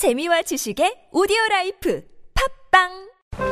재미와 지식의 오디오 라이프 팟빵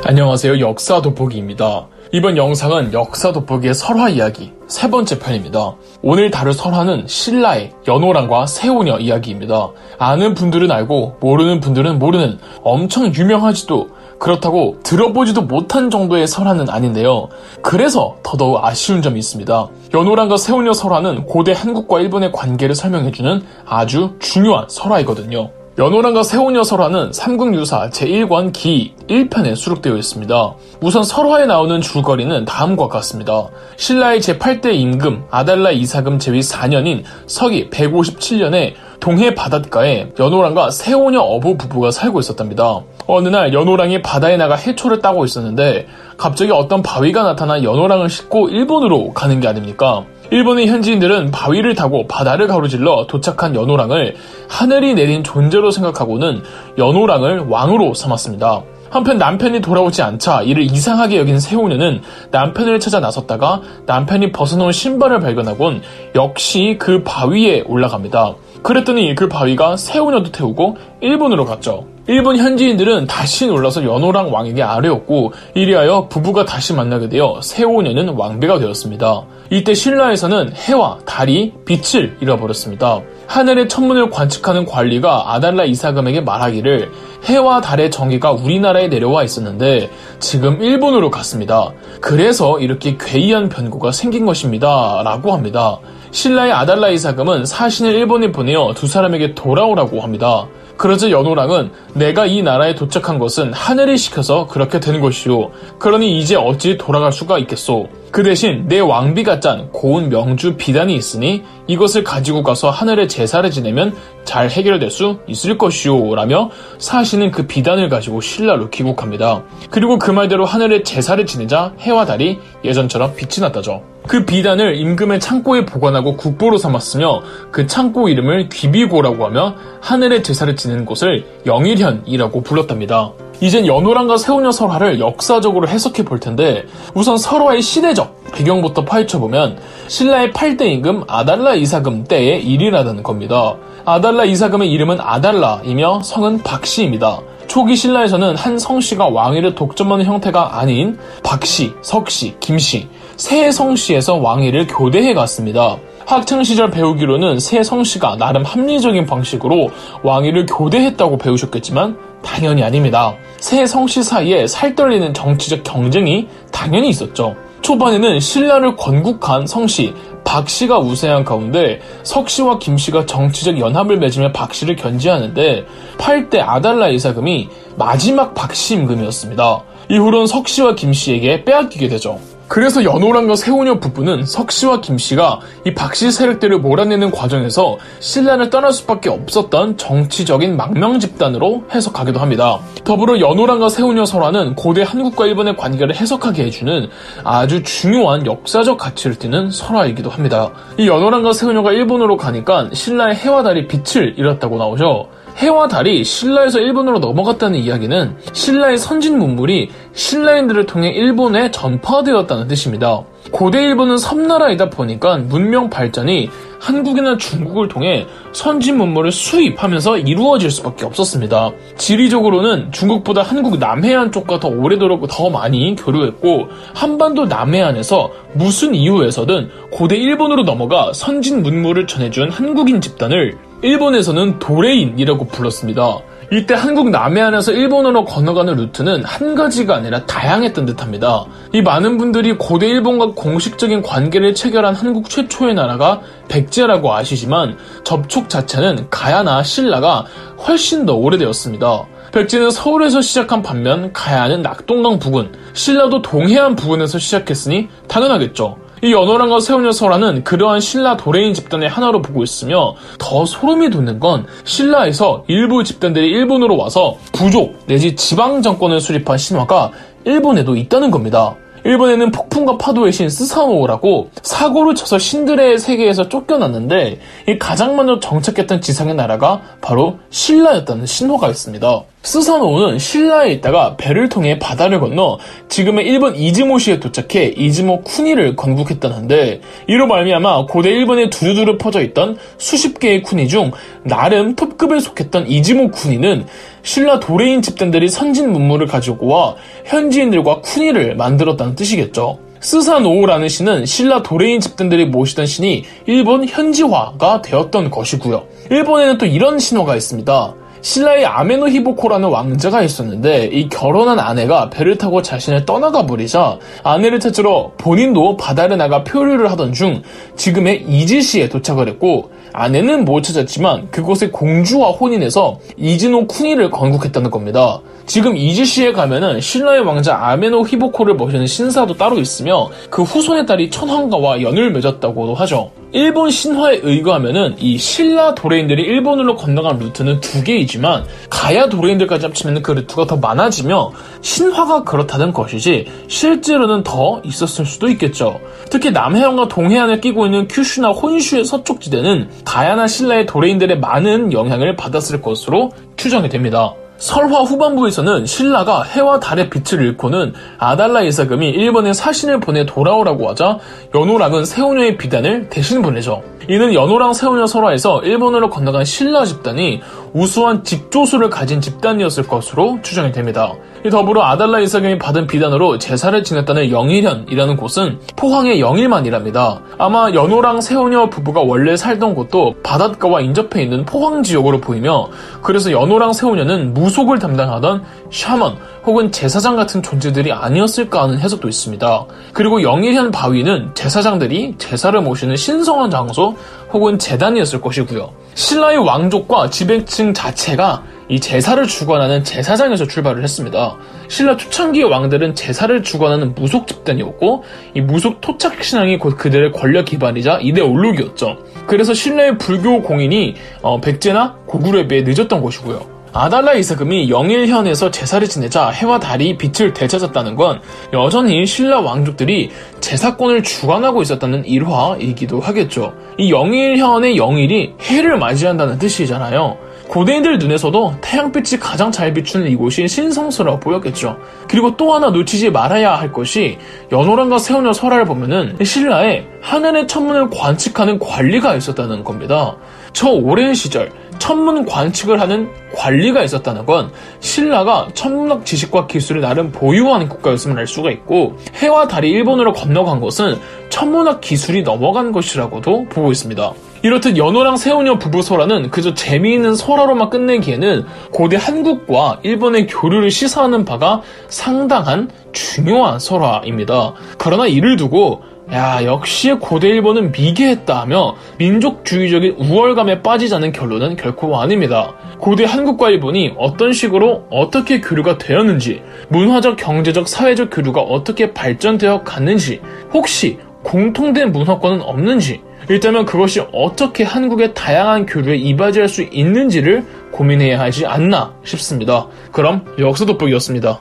안녕하세요. 역사 돋보기입니다. 이번 영상은 역사 돋보기의 설화 이야기 세 번째 편입니다. 오늘 다룰 설화는 신라의 연오랑과 세오녀 이야기입니다. 아는 분들은 알고 모르는 분들은 모르는 엄청 유명하지도 그렇다고 들어보지도 못한 정도의 설화는 아닌데요. 그래서 더더욱 아쉬운 점이 있습니다. 연오랑과 세오녀 설화는 고대 한국과 일본의 관계를 설명해주는 아주 중요한 설화이거든요. 연오랑과 세오녀 설화는 삼국유사 제1권 기이편에 수록되어 있습니다. 우선 설화에 나오는 줄거리는 다음과 같습니다. 신라의 제8대 임금 아달라 이사금 제위 4년인 서기 157년에 동해 바닷가에 연호랑과 세오녀 어부 부부가 살고 있었답니다. 어느 날 연호랑이 바다에 나가 해초를 따고 있었는데 갑자기 어떤 바위가 나타나 연호랑을 싣고 일본으로 가는 게 아닙니까? 일본의 현지인들은 바위를 타고 바다를 가로질러 도착한 연호랑을 하늘이 내린 존재로 생각하고는 연호랑을 왕으로 삼았습니다. 한편 남편이 돌아오지 않자 이를 이상하게 여긴 세오녀는 남편을 찾아 나섰다가 남편이 벗어놓은 신발을 발견하곤 역시 그 바위에 올라갑니다. 그랬더니 그 바위가 세오녀도 태우고 일본으로 갔죠. 일본 현지인들은 다시 놀라서 연호랑 왕에게 아뢰었고 이리하여 부부가 다시 만나게 되어 세오녀는 왕비가 되었습니다. 이때 신라에서는 해와 달이 빛을 잃어버렸습니다. 하늘의 천문을 관측하는 관리가 아달라 이사금에게 말하기를 해와 달의 정의가 우리나라에 내려와 있었는데 지금 일본으로 갔습니다. 그래서 이렇게 괴이한 변고가 생긴 것입니다. 라고 합니다. 신라의 아달라 이 사금은 사신을 일본에 보내어 두 사람에게 돌아오라고 합니다. 그러자 연호랑은 내가 이 나라에 도착한 것은 하늘이 시켜서 그렇게 된 것이오. 그러니 이제 어찌 돌아갈 수가 있겠소. 그 대신 내 왕비가 짠 고운 명주 비단이 있으니 이것을 가지고 가서 하늘에 제사를 지내면 잘 해결될 수 있을 것이오. 라며 사신은 그 비단을 가지고 신라로 귀국합니다. 그리고 그 말대로 하늘에 제사를 지내자 해와 달이 예전처럼 빛이 났다죠. 그 비단을 임금의 창고에 보관하고 국보로 삼았으며 그 창고 이름을 귀비고라고 하며 하늘의 제사를 지내는 곳을 영일현이라고 불렀답니다. 이젠 연호랑과 세오녀 설화를 역사적으로 해석해 볼 텐데 우선 설화의 시대적 배경부터 파헤쳐보면 신라의 8대 임금 아달라 이사금 때의 일이라는 겁니다. 아달라 이사금의 이름은 아달라이며 성은 박씨입니다. 초기 신라에서는 한 성씨가 왕위를 독점하는 형태가 아닌 박씨, 석씨, 김씨, 세 성씨에서 왕위를 교대해 갔습니다. 학창시절 배우기로는 세 성씨가 나름 합리적인 방식으로 왕위를 교대했다고 배우셨겠지만 당연히 아닙니다. 세 성씨 사이에 살떨리는 정치적 경쟁이 당연히 있었죠. 초반에는 신라를 건국한 성씨 박씨가 우세한 가운데 석씨와 김씨가 정치적 연합을 맺으며 박씨를 견제하는데 8대 아달라 이사금이 마지막 박씨 임금이었습니다. 이후론 석씨와 김씨에게 빼앗기게 되죠. 그래서 연호랑과 세오녀 부부는 석씨와 김씨가 이 박씨 세력들을 몰아내는 과정에서 신라를 떠날 수밖에 없었던 정치적인 망명 집단으로 해석하기도 합니다. 더불어 연호랑과 세오녀 설화는 고대 한국과 일본의 관계를 해석하게 해주는 아주 중요한 역사적 가치를 띠는 설화이기도 합니다. 이 연호랑과 세오녀가 일본으로 가니까 신라의 해와 달이 빛을 잃었다고 나오죠. 해와 달이 신라에서 일본으로 넘어갔다는 이야기는 신라의 선진 문물이 신라인들을 통해 일본에 전파되었다는 뜻입니다. 고대 일본은 섬나라이다 보니까 문명 발전이 한국이나 중국을 통해 선진 문물을 수입하면서 이루어질 수밖에 없었습니다. 지리적으로는 중국보다 한국 남해안 쪽과 더 오래도록 더 많이 교류했고 한반도 남해안에서 무슨 이유에서든 고대 일본으로 넘어가 선진 문물을 전해준 한국인 집단을 일본에서는 도레인이라고 불렀습니다. 이때 한국 남해안에서 일본으로 건너가는 루트는 한 가지가 아니라 다양했던 듯합니다. 이 많은 분들이 고대 일본과 공식적인 관계를 체결한 한국 최초의 나라가 백제라고 아시지만 접촉 자체는 가야나 신라가 훨씬 더 오래되었습니다. 백제는 서울에서 시작한 반면 가야는 낙동강 부근, 신라도 동해안 부근에서 시작했으니 당연하겠죠. 이 연호랑과 세운녀 설화는 그러한 신라 도레인 집단의 하나로 보고 있으며 더 소름이 돋는 건 신라에서 일부 집단들이 일본으로 와서 부족 내지 지방 정권을 수립한 신화가 일본에도 있다는 겁니다. 일본에는 폭풍과 파도의 신 스사노오라고 사고를 쳐서 신들의 세계에서 쫓겨났는데 이 가장 먼저 정착했던 지상의 나라가 바로 신라였다는 신화가 있습니다. 스사노오는 신라에 있다가 배를 통해 바다를 건너 지금의 일본 이즈모시에 도착해 이즈모 쿠니를 건국했다는데 이로 말미암아 고대 일본에 두루두루 퍼져 있던 수십 개의 쿠니 중 나름 톱급에 속했던 이즈모 쿠니는 신라 도래인 집단들이 선진 문물을 가지고 와 현지인들과 쿠니를 만들었다는 뜻이겠죠. 스사노오라는 신은 신라 도래인 집단들이 모시던 신이 일본 현지화가 되었던 것이고요. 일본에는 또 이런 신화가 있습니다. 신라의 아메노 히보코라는 왕자가 있었는데 이 결혼한 아내가 배를 타고 자신을 떠나가 버리자 아내를 찾으러 본인도 바다를 나가 표류를 하던 중 지금의 이즈시에 도착을 했고 아내는 못 찾았지만 그곳에 공주와 혼인해서 이즈시 쿠니를 건국했다는 겁니다. 지금 이지시에 가면은 신라의 왕자 아메노 히보코를 모시는 신사도 따로 있으며 그 후손의 딸이 천황가와 연을 맺었다고도 하죠. 일본 신화에 의거하면은 이 신라 도레인들이 일본으로 건너간 루트는 두 개이지만 가야 도레인들까지 합치면 그 루트가 더 많아지며 신화가 그렇다는 것이지 실제로는 더 있었을 수도 있겠죠. 특히 남해안과 동해안을 끼고 있는 큐슈나 혼슈의 서쪽 지대는 가야나 신라의 도레인들의 많은 영향을 받았을 것으로 추정이 됩니다. 설화 후반부에서는 신라가 해와 달의 빛을 잃고는 아달라 이사금이 일본에 사신을 보내 돌아오라고 하자 연호랑은 세오녀의 비단을 대신 보내죠. 이는 연호랑 세오녀 설화에서 일본으로 건너간 신라 집단이 우수한 직조수를 가진 집단이었을 것으로 추정이 됩니다. 더불어 아달라 이사경이 받은 비단으로 제사를 지냈다는 영일현이라는 곳은 포항의 영일만이랍니다. 아마 연호랑 세오녀 부부가 원래 살던 곳도 바닷가와 인접해 있는 포항 지역으로 보이며 그래서 연호랑 세오녀는 무속을 담당하던 샤먼 혹은 제사장 같은 존재들이 아니었을까 하는 해석도 있습니다. 그리고 영일현 바위는 제사장들이 제사를 모시는 신성한 장소 혹은 재단이었을 것이고요. 신라의 왕족과 지배층 자체가 이 제사를 주관하는 제사장에서 출발을 했습니다. 신라 초창기의 왕들은 제사를 주관하는 무속 집단이었고 이 무속 토착 신앙이 곧 그들의 권력 기반이자 올록이었죠. 그래서 신라의 불교 공인이 어, 백제나 고구려에 비해 늦었던 것이고요. 아달라 이사금이 영일현에서 제사를 지내자 해와 달이 빛을 되찾았다는 건 여전히 신라 왕족들이 제사권을 주관하고 있었다는 일화이기도 하겠죠. 이 영일현의 영일이 해를 맞이한다는 뜻이잖아요. 고대인들 눈에서도 태양빛이 가장 잘 비추는 이곳이 신성스러워 보였겠죠. 그리고 또 하나 놓치지 말아야 할 것이 연호랑과 세운녀 설화를 보면은 신라에 하늘의 천문을 관측하는 관리가 있었다는 겁니다. 저 오랜 시절 천문 관측을 하는 관리가 있었다는 건 신라가 천문학 지식과 기술을 나름 보유하는 국가였음을 알 수가 있고 해와 달이 일본으로 건너간 것은 천문학 기술이 넘어간 것이라고도 보고 있습니다. 이렇듯 연호랑 세운녀 부부 설화는 그저 재미있는 설화로만 끝내기에는 고대 한국과 일본의 교류를 시사하는 바가 상당한 중요한 설화입니다. 그러나 이를 두고 야, 역시 고대 일본은 미개했다 하며 민족주의적인 우월감에 빠지자는 결론은 결코 아닙니다. 고대 한국과 일본이 어떤 식으로 어떻게 교류가 되었는지, 문화적, 경제적, 사회적 교류가 어떻게 발전되어 갔는지, 혹시 공통된 문화권은 없는지, 일단은 그것이 어떻게 한국의 다양한 교류에 이바지할 수 있는지를 고민해야 하지 않나 싶습니다. 그럼 역사 돋보기였습니다.